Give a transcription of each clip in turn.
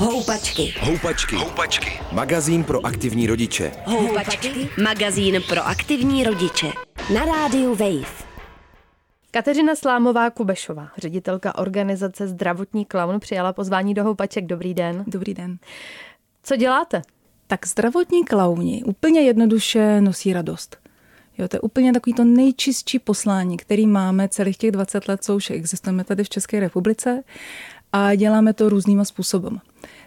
Houpačky. Houpačky. Houpačky. Magazín pro aktivní rodiče. Houpačky. Magazín pro aktivní rodiče. Na rádiu Wave. Kateřina Slámová Kubešová, ředitelka organizace Zdravotní klaun, přijala pozvání do Houpaček. Dobrý den. Dobrý den. Co děláte? Tak zdravotní klauni úplně jednoduše nosí radost. Jo, to je úplně takový to nejčistší poslání, který máme celých těch 20 let, co už existujeme tady v České republice a děláme to různýma způsobem.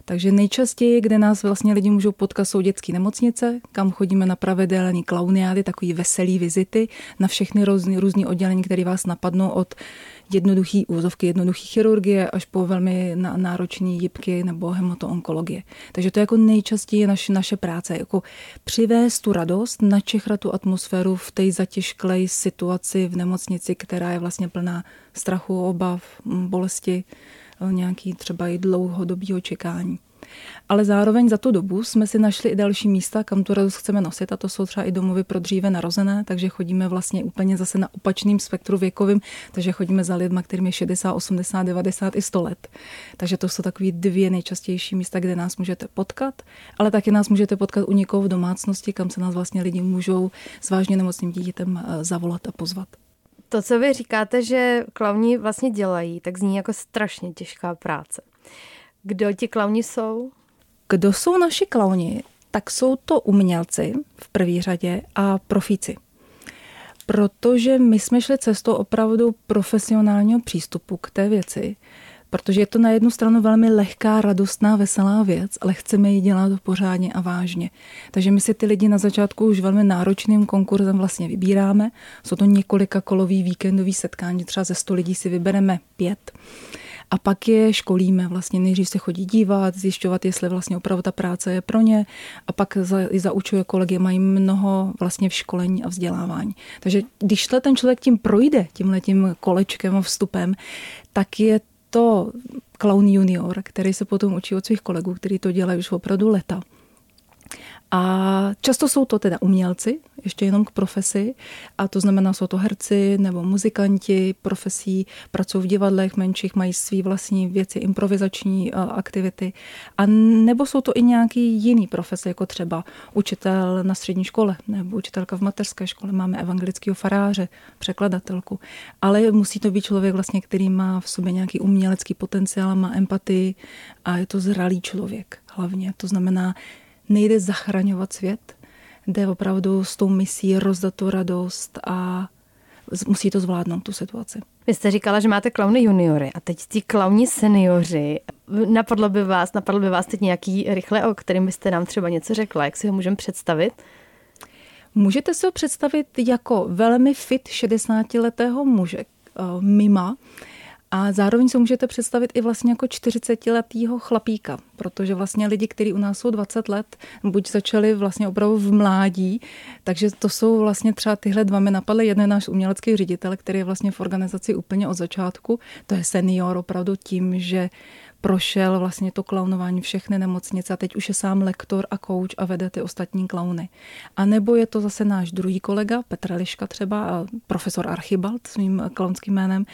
Takže nejčastěji, kde nás vlastně lidi můžou potkat, jsou dětské nemocnice, kam chodíme na pravidelné klauniády, takový veselý vizity na všechny různý, různý oddělení, které vás napadnou od jednoduchý úzovky, jednoduchý chirurgie až po velmi náročné jibky nebo hematoonkologie. Takže to je jako nejčastěji naše, naše práce, jako přivést tu radost, načechrat tu atmosféru v té zatěžklé situaci v nemocnici, která je vlastně plná strachu, obav, bolesti nějaký třeba i dlouhodobého čekání. Ale zároveň za tu dobu jsme si našli i další místa, kam tu radost chceme nosit a to jsou třeba i domovy pro dříve narozené, takže chodíme vlastně úplně zase na opačným spektru věkovým, takže chodíme za lidma, kterým je 60, 80, 90 i 100 let. Takže to jsou takové dvě nejčastější místa, kde nás můžete potkat, ale taky nás můžete potkat u někoho v domácnosti, kam se nás vlastně lidi můžou s vážně nemocným dítětem eh, zavolat a pozvat. To, co vy říkáte, že klauni vlastně dělají, tak zní jako strašně těžká práce. Kdo ti klauni jsou? Kdo jsou naši klauni? Tak jsou to umělci v první řadě a profíci. Protože my jsme šli cestou opravdu profesionálního přístupu k té věci protože je to na jednu stranu velmi lehká, radostná, veselá věc, ale chceme ji dělat pořádně a vážně. Takže my si ty lidi na začátku už velmi náročným konkurzem vlastně vybíráme. Jsou to několika kolový víkendový setkání, třeba ze 100 lidí si vybereme pět. A pak je školíme, vlastně nejdřív se chodí dívat, zjišťovat, jestli vlastně opravdu ta práce je pro ně a pak za, i zaučuje kolegy, mají mnoho vlastně v školení a vzdělávání. Takže když ten člověk tím projde, tímhle tím kolečkem a vstupem, tak je to clown junior, který se potom učí od svých kolegů, kteří to dělají už opravdu leta. A často jsou to teda umělci, ještě jenom k profesi, a to znamená, jsou to herci nebo muzikanti profesí, pracují v divadlech menších, mají svý vlastní věci, improvizační aktivity. A nebo jsou to i nějaký jiný profese, jako třeba učitel na střední škole nebo učitelka v mateřské škole. Máme evangelického faráře, překladatelku. Ale musí to být člověk, vlastně, který má v sobě nějaký umělecký potenciál, má empatii a je to zralý člověk hlavně. To znamená, nejde zachraňovat svět, jde opravdu s tou misí rozdat tu radost a musí to zvládnout, tu situaci. Vy jste říkala, že máte klauny juniory a teď ti klauni seniori. Napadlo by vás, napadlo by vás teď nějaký rychle, o kterým byste nám třeba něco řekla, jak si ho můžeme představit? Můžete si ho představit jako velmi fit 60-letého muže, eh, mima, a zároveň se můžete představit i vlastně jako 40-letýho chlapíka, protože vlastně lidi, kteří u nás jsou 20 let, buď začali vlastně opravdu v mládí, takže to jsou vlastně třeba tyhle dva mi napadly. Jeden náš umělecký ředitel, který je vlastně v organizaci úplně od začátku, to je senior opravdu tím, že prošel vlastně to klaunování všechny nemocnice a teď už je sám lektor a coach a vede ty ostatní klauny. A nebo je to zase náš druhý kolega, Petr Liška třeba, profesor Archibald s mým klaunským jménem,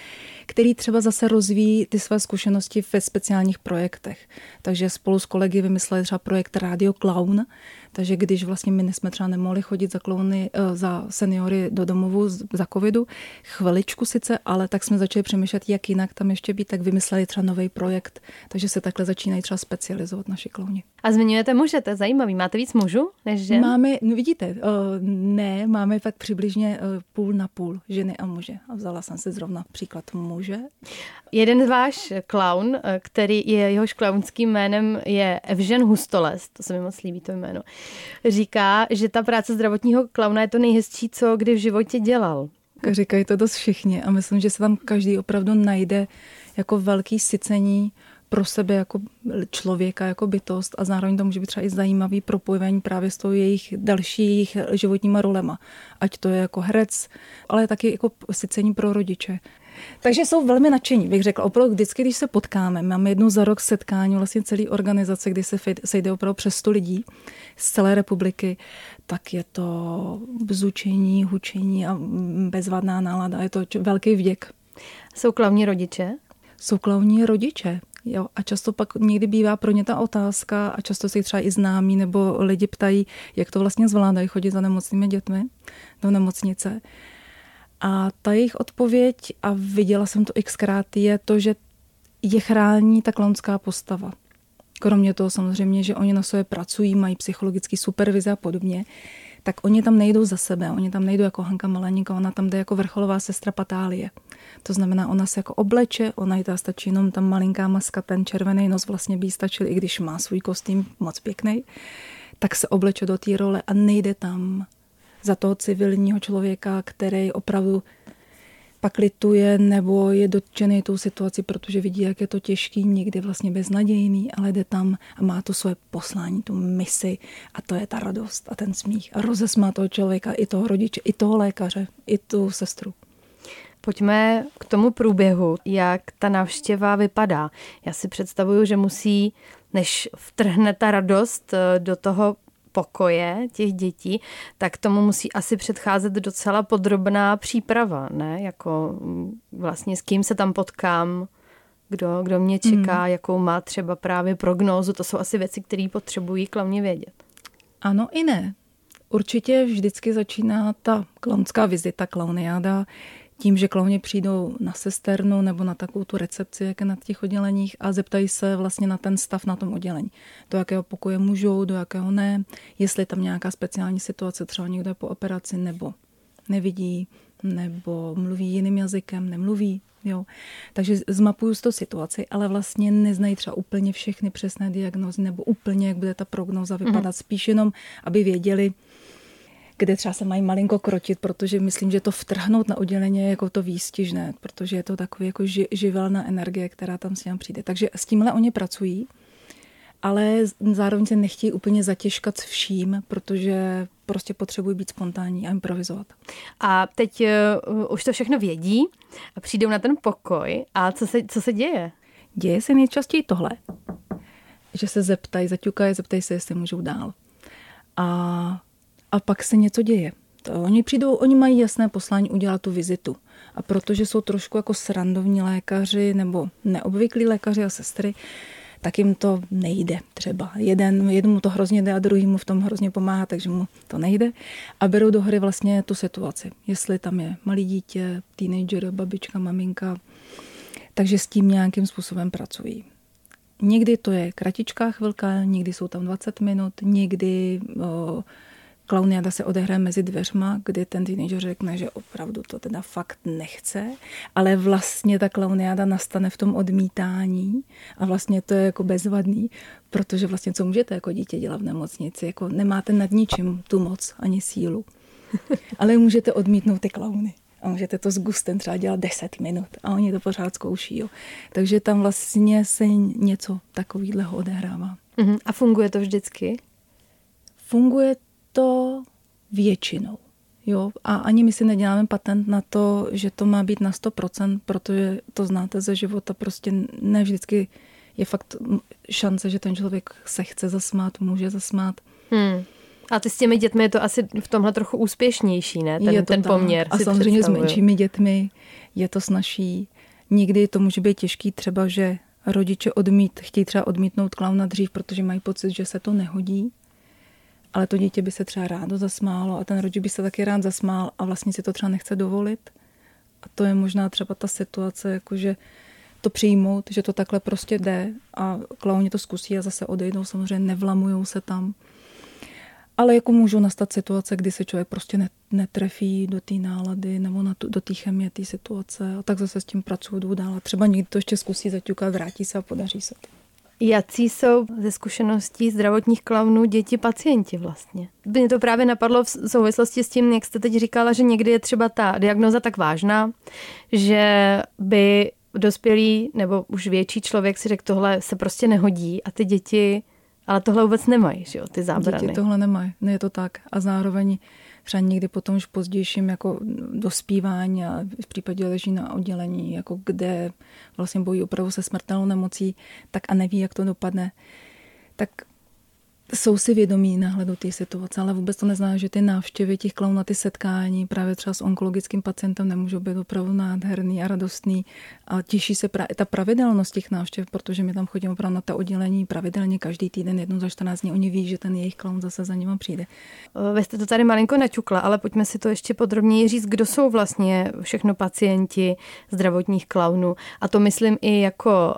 který třeba zase rozvíjí ty své zkušenosti ve speciálních projektech. Takže spolu s kolegy vymysleli třeba projekt Radio Clown, takže když vlastně my jsme třeba nemohli chodit za klauny, eh, za seniory do domovu za covidu, chviličku sice, ale tak jsme začali přemýšlet, jak jinak tam ještě být, tak vymysleli třeba nový projekt, takže se takhle začínají třeba specializovat naši klauni. A zmiňujete muže, to je zajímavý. Máte víc mužů než žen? Máme, no vidíte, uh, ne, máme tak přibližně uh, půl na půl ženy a muže. A vzala jsem si zrovna příklad muže. Jeden z váš klaun, který je jehož klaunským jménem je Evžen Hustoles, to se mi moc líbí to jméno, říká, že ta práce zdravotního klauna je to nejhezčí, co kdy v životě dělal. Říkají to dost všichni a myslím, že se tam každý opravdu najde jako velký sycení pro sebe jako člověka, jako bytost a zároveň to může být třeba i zajímavý propojení právě s tou jejich dalších životníma rolema. Ať to je jako herec, ale taky jako sycení pro rodiče. Takže jsou velmi nadšení, bych řekla. Opravdu vždycky, když se potkáme, máme jednou za rok setkání vlastně celé organizace, kdy se sejde opravdu přes 100 lidí z celé republiky, tak je to bzučení, hučení a bezvadná nálada. Je to velký vděk. Jsou klavní rodiče? Jsou klavní rodiče Jo, a často pak někdy bývá pro ně ta otázka a často si třeba i známí nebo lidi ptají, jak to vlastně zvládají chodit za nemocnými dětmi do nemocnice. A ta jejich odpověď, a viděla jsem to xkrát, je to, že je chrání ta klaunská postava. Kromě toho samozřejmě, že oni na sobě pracují, mají psychologický supervize a podobně, tak oni tam nejdou za sebe, oni tam nejdou jako Hanka Maleníka, ona tam jde jako vrcholová sestra Patálie. To znamená, ona se jako obleče, ona i ta stačí jenom tam malinká maska, ten červený nos vlastně by stačil, i když má svůj kostým moc pěkný, tak se obleče do té role a nejde tam za toho civilního člověka, který opravdu pak lituje nebo je dotčený tou situací, protože vidí, jak je to těžký, někdy vlastně beznadějný, ale jde tam a má to svoje poslání, tu misi a to je ta radost a ten smích a rozesmá toho člověka, i toho rodiče, i toho lékaře, i tu sestru. Pojďme k tomu průběhu, jak ta návštěva vypadá. Já si představuju, že musí, než vtrhne ta radost eh, do toho pokoje těch dětí, tak tomu musí asi předcházet docela podrobná příprava, ne? Jako mm, vlastně s kým se tam potkám, kdo, kdo mě čeká, hmm. jakou má třeba právě prognózu. To jsou asi věci, které potřebují klavně vědět. Ano i ne. Určitě vždycky začíná ta klaunská vizita, klauniáda, tím, že klauni přijdou na sesternu nebo na takovou tu recepci, jak je na těch odděleních a zeptají se vlastně na ten stav na tom oddělení. Do jakého pokoje můžou, do jakého ne, jestli tam nějaká speciální situace, třeba někdo je po operaci nebo nevidí, nebo mluví jiným jazykem, nemluví. Jo. Takže zmapuju tu situaci, ale vlastně neznají třeba úplně všechny přesné diagnózy nebo úplně, jak bude ta prognoza vypadat. Mm-hmm. Spíš jenom, aby věděli, kde třeba se mají malinko krotit, protože myslím, že to vtrhnout na oddělení je jako to výstižné, protože je to takový jako ži, živelná energie, která tam s ním přijde. Takže s tímhle oni pracují, ale zároveň se nechtějí úplně zatěžkat s vším, protože prostě potřebují být spontánní a improvizovat. A teď uh, už to všechno vědí a přijdou na ten pokoj a co se, co se děje? Děje se nejčastěji tohle, že se zeptají, zaťukají, zeptají se, jestli můžou dál. A a pak se něco děje. To oni přijdou, oni mají jasné poslání udělat tu vizitu. A protože jsou trošku jako srandovní lékaři nebo neobvyklí lékaři a sestry, tak jim to nejde třeba. Jeden, jednomu to hrozně jde a druhýmu v tom hrozně pomáhá, takže mu to nejde. A berou do hry vlastně tu situaci. Jestli tam je malý dítě, teenager, babička, maminka, takže s tím nějakým způsobem pracují. Někdy to je kratičká chvilka, někdy jsou tam 20 minut, někdy o, klauniada se odehraje mezi dveřma, kdy ten teenager řekne, že opravdu to teda fakt nechce, ale vlastně ta klauniada nastane v tom odmítání a vlastně to je jako bezvadný, protože vlastně co můžete jako dítě dělat v nemocnici, jako nemáte nad ničím tu moc ani sílu, ale můžete odmítnout ty klauny. A můžete to s gustem třeba dělat 10 minut a oni to pořád zkouší. Jo. Takže tam vlastně se něco takového odehrává. Uh-huh. A funguje to vždycky? Funguje to většinou. Jo, a ani my si neděláme patent na to, že to má být na 100%, protože to znáte ze života, prostě ne vždycky je fakt šance, že ten člověk se chce zasmát, může zasmát. Hmm. A ty s těmi dětmi je to asi v tomhle trochu úspěšnější, ne? Ten, je to ten poměr. A samozřejmě s menšími dětmi je to snažší. Někdy to může být těžký, třeba, že rodiče odmít, chtějí třeba odmítnout klauna dřív, protože mají pocit, že se to nehodí ale to dítě by se třeba rádo zasmálo a ten rodič by se taky rád zasmál a vlastně si to třeba nechce dovolit. A to je možná třeba ta situace, jakože to přijmout, že to takhle prostě jde a klauni to zkusí a zase odejdou, samozřejmě nevlamujou se tam. Ale jako můžou nastat situace, kdy se člověk prostě netrefí do té nálady nebo na tu, do té chemie té situace a tak zase s tím pracují, jdou dál. A třeba někdo to ještě zkusí zaťukat, vrátí se a podaří se to. Jací jsou ze zkušeností zdravotních klaunů děti pacienti vlastně? Mě to právě napadlo v souvislosti s tím, jak jste teď říkala, že někdy je třeba ta diagnoza tak vážná, že by dospělý nebo už větší člověk si řekl, tohle se prostě nehodí a ty děti ale tohle vůbec nemají, že jo, ty zábrany. Děti tohle nemají, ne je to tak. A zároveň třeba někdy potom už pozdějším jako dospívání a v případě leží na oddělení, jako kde vlastně bojí opravdu se smrtelnou nemocí, tak a neví, jak to dopadne, tak jsou si vědomí náhledu té situace, ale vůbec to neznamená, že ty návštěvy těch klaunů na ty setkání právě třeba s onkologickým pacientem nemůžou být opravdu nádherný a radostný a těší se právě ta pravidelnost těch návštěv, protože my tam chodíme opravdu na ta oddělení pravidelně každý týden, jednou za 14 dní. Oni ví, že ten jejich klaun zase za nimi přijde. Vy jste to tady malinko načukla, ale pojďme si to ještě podrobněji říct, kdo jsou vlastně všechno pacienti zdravotních klaunů. A to myslím i jako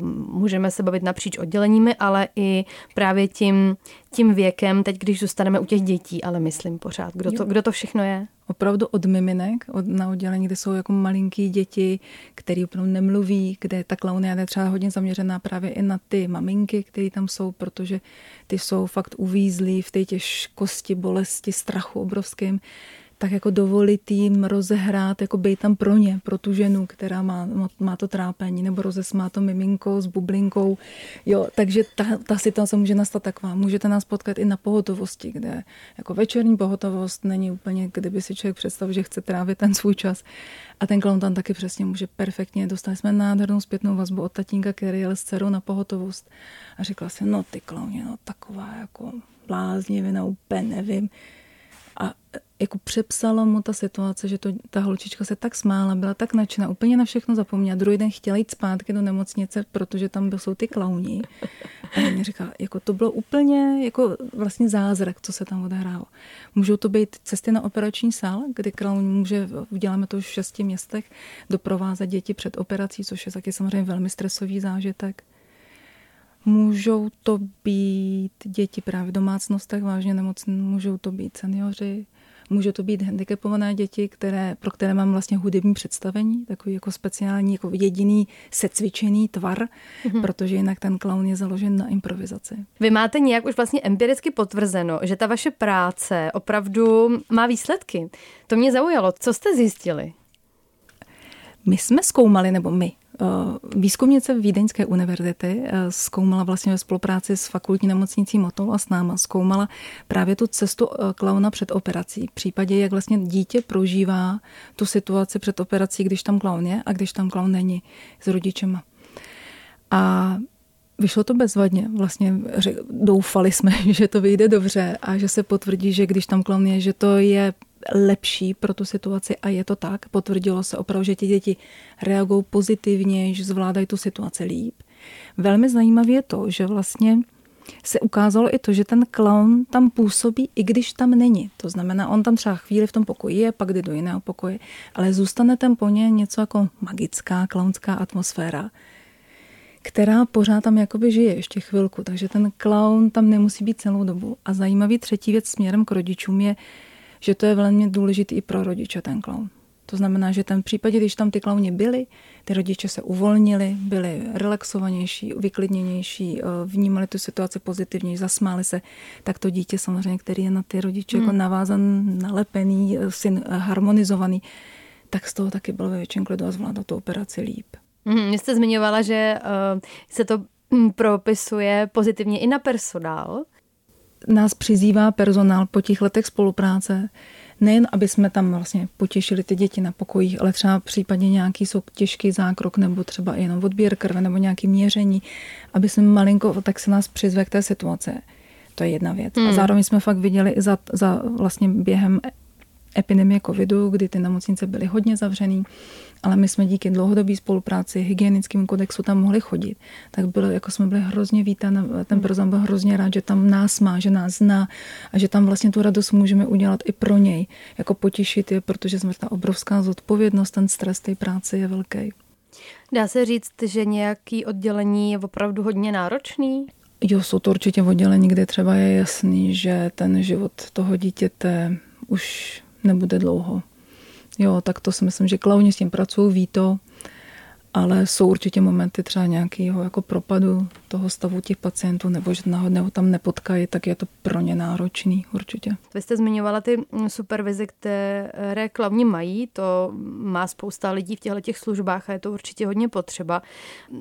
uh, můžeme se bavit napříč odděleními, ale i právě tím, tím věkem, teď když zůstaneme u těch dětí, ale myslím pořád, kdo to, kdo to všechno je? Opravdu od miminek, od, na oddělení, kde jsou jako malinký děti, který opravdu nemluví, kde ta klaunia je třeba hodně zaměřená právě i na ty maminky, které tam jsou, protože ty jsou fakt uvízlí v té těžkosti, bolesti, strachu obrovským tak jako dovolit jim rozehrát, jako být tam pro ně, pro tu ženu, která má, má to trápení, nebo rozesmá to miminko s bublinkou. Jo, takže ta, ta situace může nastat taková. Můžete nás potkat i na pohotovosti, kde jako večerní pohotovost není úplně, kdyby si člověk představil, že chce trávit ten svůj čas. A ten klaun tam taky přesně může perfektně. Dostali jsme nádhernou zpětnou vazbu od tatínka, který jel s dcerou na pohotovost. A řekla si, no ty klauně, no taková jako bláznivina, úplně nevím a jako přepsala mu ta situace, že to, ta holčička se tak smála, byla tak nadšená, úplně na všechno zapomněla. Druhý den chtěla jít zpátky do nemocnice, protože tam jsou ty klauni. A mě říká, jako to bylo úplně jako vlastně zázrak, co se tam odehrálo. Můžou to být cesty na operační sál, kdy klaun může, uděláme to už v šesti městech, doprovázet děti před operací, což je taky samozřejmě velmi stresový zážitek. Můžou to být děti právě v domácnostech vážně nemocné, můžou to být seniori, můžou to být handicapované děti, které, pro které mám vlastně hudební představení, takový jako speciální, jako jediný secvičený tvar, mm-hmm. protože jinak ten klaun je založen na improvizaci. Vy máte nějak už vlastně empiricky potvrzeno, že ta vaše práce opravdu má výsledky. To mě zaujalo. Co jste zjistili? My jsme zkoumali, nebo my, výzkumnice Vídeňské univerzity eh, zkoumala vlastně ve spolupráci s fakultní nemocnicí Motol a s náma, zkoumala právě tu cestu eh, klauna před operací. V případě, jak vlastně dítě prožívá tu situaci před operací, když tam klaun je a když tam klaun není s rodičema. A Vyšlo to bezvadně. Vlastně doufali jsme, že to vyjde dobře a že se potvrdí, že když tam klaun je, že to je lepší pro tu situaci a je to tak. Potvrdilo se opravdu, že ti děti reagují pozitivně, že zvládají tu situaci líp. Velmi zajímavé je to, že vlastně se ukázalo i to, že ten klaun tam působí, i když tam není. To znamená, on tam třeba chvíli v tom pokoji je, pak jde do jiného pokoje, ale zůstane tam po ně něco jako magická klaunská atmosféra, která pořád tam jakoby žije ještě chvilku, takže ten klaun tam nemusí být celou dobu. A zajímavý třetí věc směrem k rodičům je, že to je velmi důležitý i pro rodiče, ten klaun. To znamená, že ten v případě, když tam ty klauni byli, ty rodiče se uvolnili, byli relaxovanější, vyklidněnější, eh, vnímali tu situaci pozitivně, zasmáli se, tak to dítě samozřejmě, který je na ty rodiče jako hmm. jako navázan, nalepený, eh, syn harmonizovaný, tak z toho taky byl ve větším klidu a zvládal tu operaci líp. Hmm, Vy jste zmiňovala, že uh, se to hm, propisuje pozitivně i na personál nás přizývá personál po těch letech spolupráce, nejen aby jsme tam vlastně potěšili ty děti na pokojích, ale třeba případně nějaký těžký zákrok nebo třeba jenom odběr krve nebo nějaký měření, aby jsme malinko, tak se nás přizve k té situace. To je jedna věc. Hmm. A zároveň jsme fakt viděli i za, za vlastně během epidemie covidu, kdy ty nemocnice byly hodně zavřený, ale my jsme díky dlouhodobé spolupráci, hygienickým kodexu tam mohli chodit, tak bylo, jako jsme byli hrozně vítáni, ten personál byl hrozně rád, že tam nás má, že nás zná a že tam vlastně tu radost můžeme udělat i pro něj, jako potěšit je, protože jsme ta obrovská zodpovědnost, ten stres té práce je velký. Dá se říct, že nějaký oddělení je opravdu hodně náročný? Jo, jsou to určitě oddělení, kde třeba je jasný, že ten život toho dítěte už nebude dlouho. Jo, tak to si myslím, že klauni s tím pracují, ví to, ale jsou určitě momenty třeba nějakého jako propadu toho stavu těch pacientů, nebo že náhodně ho tam nepotkají, tak je to pro ně náročný určitě. Vy jste zmiňovala ty supervize, které klavni mají, to má spousta lidí v těchto těch službách a je to určitě hodně potřeba.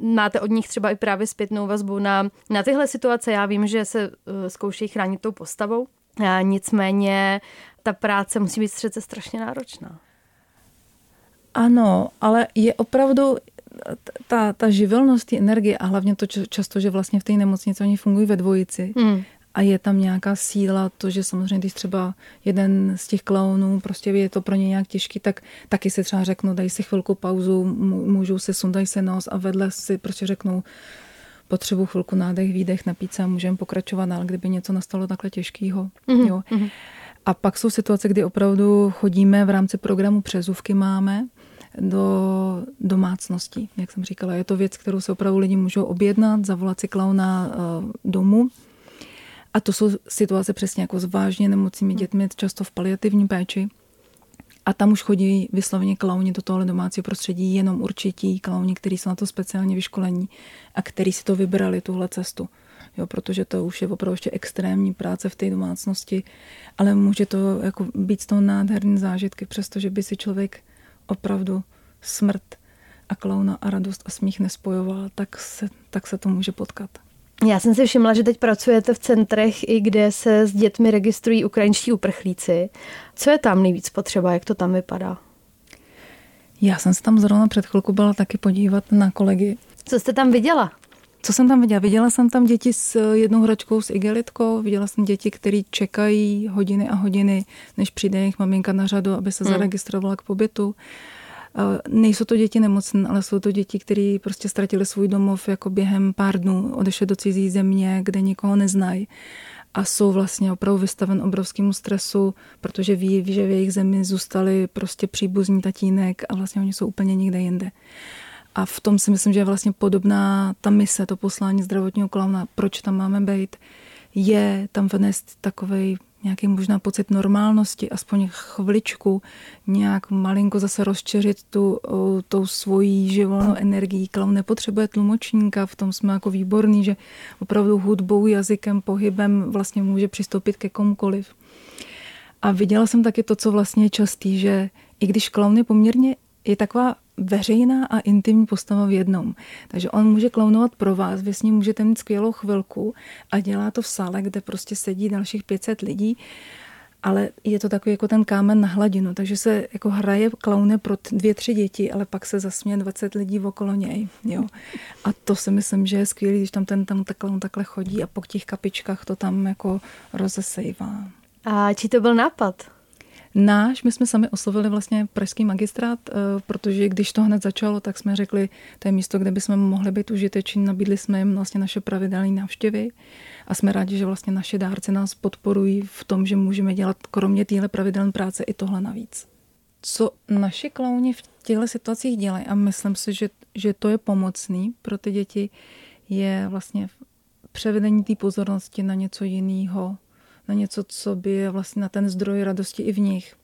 Máte od nich třeba i právě zpětnou vazbu na, na tyhle situace. Já vím, že se eh, zkoušejí chránit tou postavou, nicméně ta práce musí být přece strašně náročná. Ano, ale je opravdu ta, ta živelnost, ty energie a hlavně to často, že vlastně v té nemocnici oni fungují ve dvojici. Hmm. a je tam nějaká síla, to, že samozřejmě, když třeba jeden z těch klaunů, prostě je to pro ně nějak těžký, tak taky si třeba řeknou, dají si chvilku pauzu, můžou se sundají se nos a vedle si prostě řeknou, potřebuji chvilku nádech, výdech, napít se a můžeme pokračovat ale kdyby něco nastalo takhle těžkého. Mm-hmm. Jo. Mm-hmm. A pak jsou situace, kdy opravdu chodíme v rámci programu Přezůvky máme do domácností, jak jsem říkala. Je to věc, kterou se opravdu lidi můžou objednat, zavolat si klauna uh, domů. A to jsou situace přesně jako s vážně nemocnými dětmi, často v paliativní péči. A tam už chodí vysloveně klauni do tohle domácího prostředí, jenom určití klauni, kteří jsou na to speciálně vyškolení a kteří si to vybrali, tuhle cestu. Jo, protože to už je opravdu ještě extrémní práce v té domácnosti, ale může to jako být z toho nádherný zážitky, přestože by si člověk opravdu smrt a klauna a radost a smích nespojoval, tak se, tak se to může potkat. Já jsem si všimla, že teď pracujete v centrech, i kde se s dětmi registrují ukrajinští uprchlíci. Co je tam nejvíc potřeba, jak to tam vypadá? Já jsem se tam zrovna před chvilku byla taky podívat na kolegy. Co jste tam viděla? Co jsem tam viděla? Viděla jsem tam děti s jednou hračkou s igelitkou, viděla jsem děti, které čekají hodiny a hodiny, než přijde jejich maminka na řadu, aby se hmm. zaregistrovala k pobytu. Nejsou to děti nemocné, ale jsou to děti, které prostě ztratili svůj domov jako během pár dnů, odešli do cizí země, kde nikoho neznají a jsou vlastně opravdu vystaven obrovskému stresu, protože ví, že v jejich zemi zůstali prostě příbuzní tatínek a vlastně oni jsou úplně někde jinde. A v tom si myslím, že je vlastně podobná ta mise, to poslání zdravotního klauna, proč tam máme být, je tam vnést takový nějaký možná pocit normálnosti, aspoň chviličku, nějak malinko zase rozčeřit tu, tou svojí živolnou energií. Klaun nepotřebuje tlumočníka, v tom jsme jako výborný, že opravdu hudbou, jazykem, pohybem vlastně může přistoupit ke komukoliv. A viděla jsem taky to, co vlastně je častý, že i když klaun je poměrně je taková veřejná a intimní postava v jednom. Takže on může klaunovat pro vás, vy s ním můžete mít skvělou chvilku a dělá to v sále, kde prostě sedí dalších 500 lidí, ale je to takový jako ten kámen na hladinu, takže se jako hraje klaune pro dvě, tři děti, ale pak se zasměje 20 lidí okolo něj. Jo. A to si myslím, že je skvělé, když tam ten tam klaun takhle chodí a po těch kapičkách to tam jako rozesejvá. A či to byl nápad? Náš, my jsme sami oslovili vlastně pražský magistrát, eh, protože když to hned začalo, tak jsme řekli, to je místo, kde bychom mohli být užiteční, nabídli jsme jim vlastně naše pravidelné návštěvy a jsme rádi, že vlastně naše dárci nás podporují v tom, že můžeme dělat kromě téhle pravidelné práce i tohle navíc. Co naši klauni v těchto situacích dělají a myslím si, že, že to je pomocný pro ty děti, je vlastně převedení té pozornosti na něco jiného, na něco, co by je vlastně na ten zdroj radosti i v nich.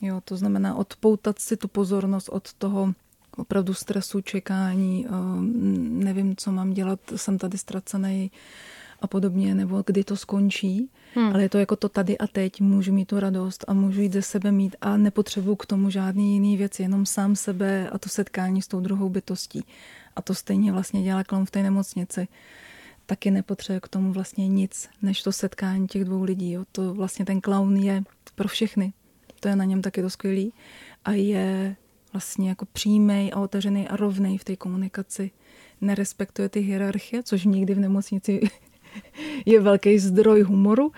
Jo, to znamená odpoutat si tu pozornost od toho opravdu stresu, čekání, nevím, co mám dělat, jsem tady ztracený a podobně, nebo kdy to skončí, hmm. ale je to jako to tady a teď, můžu mít tu radost a můžu jít ze sebe mít a nepotřebuju k tomu žádný jiný věc, jenom sám sebe a to setkání s tou druhou bytostí. A to stejně vlastně dělá klon v té nemocnici taky nepotřebuje k tomu vlastně nic, než to setkání těch dvou lidí. Jo. To vlastně ten clown je pro všechny. To je na něm taky to skvělý. A je vlastně jako přímý a otevřený a rovný v té komunikaci. Nerespektuje ty hierarchie, což nikdy v nemocnici je velký zdroj humoru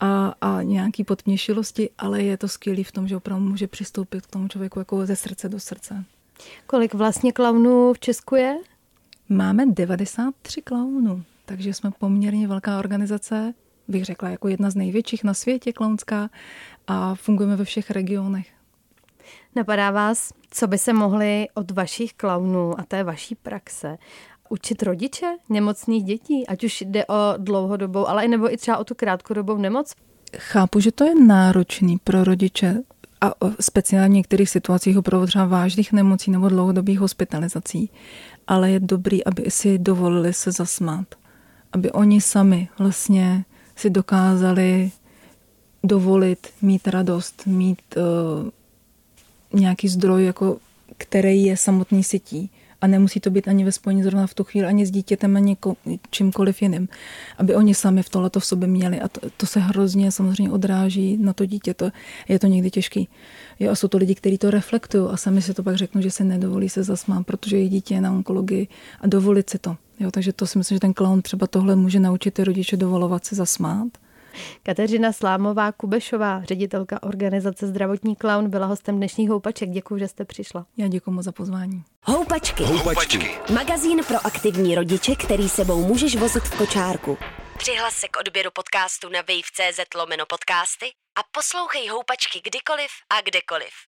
a, a nějaký podměšilosti, ale je to skvělý v tom, že opravdu může přistoupit k tomu člověku jako ze srdce do srdce. Kolik vlastně klaunů v Česku je? Máme 93 klaunů takže jsme poměrně velká organizace, bych řekla, jako jedna z největších na světě klaunská a fungujeme ve všech regionech. Napadá vás, co by se mohli od vašich klaunů a té vaší praxe učit rodiče nemocných dětí, ať už jde o dlouhodobou, ale i nebo i třeba o tu krátkodobou nemoc? Chápu, že to je náročný pro rodiče a speciálně v některých situacích opravdu třeba vážných nemocí nebo dlouhodobých hospitalizací, ale je dobrý, aby si dovolili se zasmát aby oni sami vlastně si dokázali dovolit mít radost, mít uh, nějaký zdroj, jako, který je samotný sytí. A nemusí to být ani ve spojení zrovna v tu chvíli, ani s dítětem, ani ko, čímkoliv jiným. Aby oni sami v tohle v sobě měli. A to, to se hrozně samozřejmě odráží na to dítě. To, je to někdy těžký. Jo, a jsou to lidi, kteří to reflektují a sami si to pak řeknou, že se nedovolí se zasmát, protože jejich dítě je na onkologii a dovolit si to Jo, takže to si myslím, že ten klaun třeba tohle může naučit ty rodiče dovolovat se zasmát. Kateřina Slámová Kubešová, ředitelka organizace Zdravotní klaun, byla hostem dnešních houpaček. Děkuji, že jste přišla. Já děkuji moc za pozvání. Houpačky. Houpačky. Magazín pro aktivní rodiče, který sebou můžeš vozit v kočárku. Přihlas se k odběru podcastu na wave.cz lomeno podcasty a poslouchej Houpačky kdykoliv a kdekoliv.